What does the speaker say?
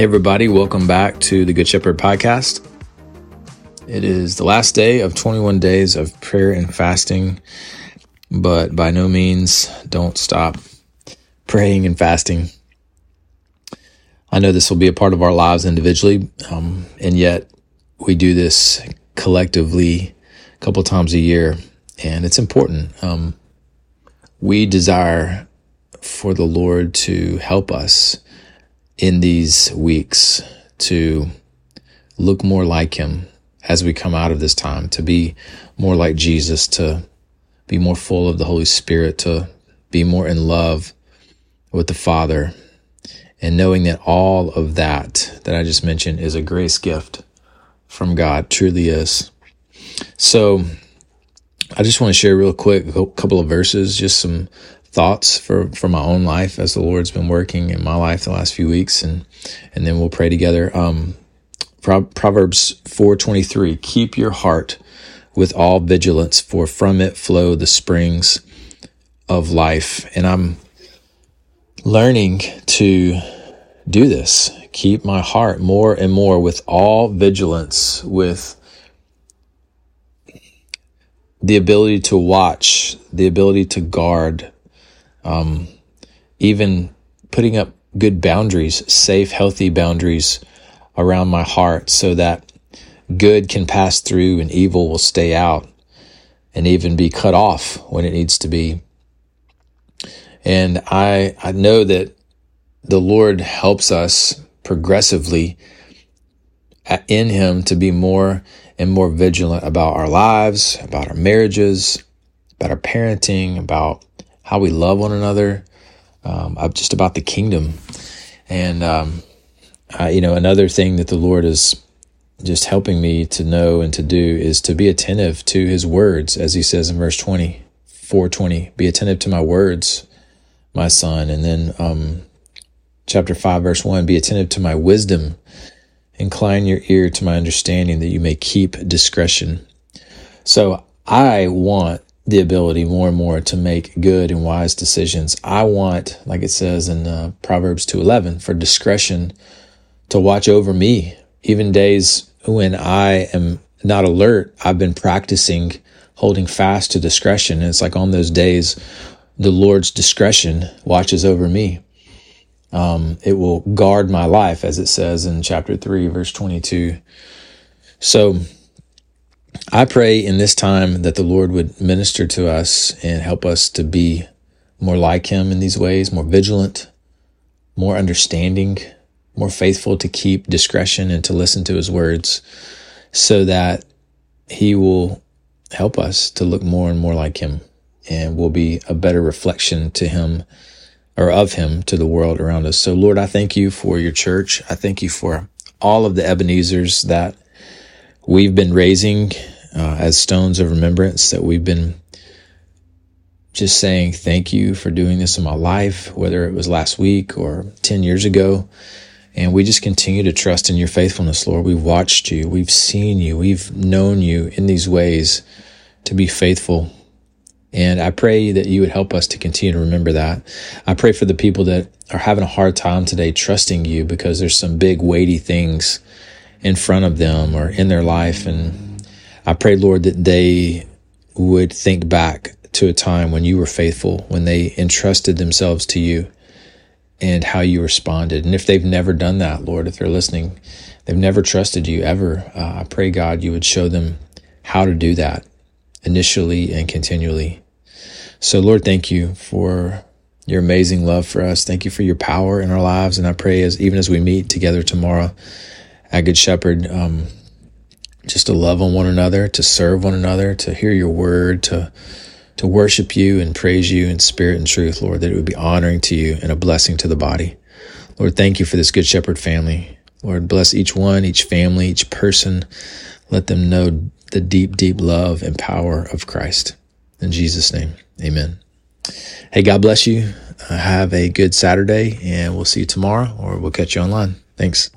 Hey, everybody, welcome back to the Good Shepherd podcast. It is the last day of 21 days of prayer and fasting, but by no means don't stop praying and fasting. I know this will be a part of our lives individually, um, and yet we do this collectively a couple times a year, and it's important. Um, we desire for the Lord to help us in these weeks to look more like Him as we come out of this time, to be more like Jesus, to be more full of the Holy Spirit, to be more in love with the Father, and knowing that all of that that I just mentioned is a grace gift from God, truly is. So, I just want to share real quick a couple of verses, just some thoughts for, for my own life as the Lord's been working in my life the last few weeks, and and then we'll pray together. Um, Proverbs four twenty three: Keep your heart with all vigilance, for from it flow the springs of life. And I'm learning to do this. Keep my heart more and more with all vigilance, with the ability to watch, the ability to guard, um, even putting up good boundaries, safe, healthy boundaries around my heart so that good can pass through and evil will stay out and even be cut off when it needs to be. And I, I know that the Lord helps us progressively in Him to be more and more vigilant about our lives, about our marriages, about our parenting, about how we love one another, um, just about the kingdom. And, um, I, you know, another thing that the Lord is just helping me to know and to do is to be attentive to his words, as he says in verse 20, 420, be attentive to my words, my son. And then, um, chapter 5, verse 1, be attentive to my wisdom. Incline your ear to my understanding that you may keep discretion. So I want the ability more and more to make good and wise decisions. I want, like it says in uh, Proverbs 2:11, for discretion to watch over me. Even days when I am not alert, I've been practicing holding fast to discretion. And it's like on those days, the Lord's discretion watches over me. Um, it will guard my life, as it says in chapter 3, verse 22. So, I pray in this time that the Lord would minister to us and help us to be more like Him in these ways, more vigilant, more understanding, more faithful to keep discretion and to listen to His words so that He will help us to look more and more like Him and will be a better reflection to Him or of Him to the world around us. So, Lord, I thank you for your church. I thank you for all of the Ebenezers that we've been raising uh, as stones of remembrance that we've been just saying thank you for doing this in my life, whether it was last week or 10 years ago. And we just continue to trust in your faithfulness, Lord. We've watched you, we've seen you, we've known you in these ways to be faithful. And I pray that you would help us to continue to remember that. I pray for the people that are having a hard time today trusting you because there's some big weighty things in front of them or in their life. And I pray, Lord, that they would think back to a time when you were faithful, when they entrusted themselves to you and how you responded. And if they've never done that, Lord, if they're listening, they've never trusted you ever, uh, I pray, God, you would show them how to do that initially and continually. So, Lord, thank you for your amazing love for us. Thank you for your power in our lives. And I pray as even as we meet together tomorrow, at Good Shepherd, um, just to love on one another, to serve one another, to hear your word, to to worship you and praise you in spirit and truth, Lord, that it would be honoring to you and a blessing to the body. Lord, thank you for this Good Shepherd family. Lord, bless each one, each family, each person. Let them know the deep, deep love and power of Christ. In Jesus' name, amen. Hey, God bless you. Uh, have a good Saturday, and we'll see you tomorrow, or we'll catch you online. Thanks.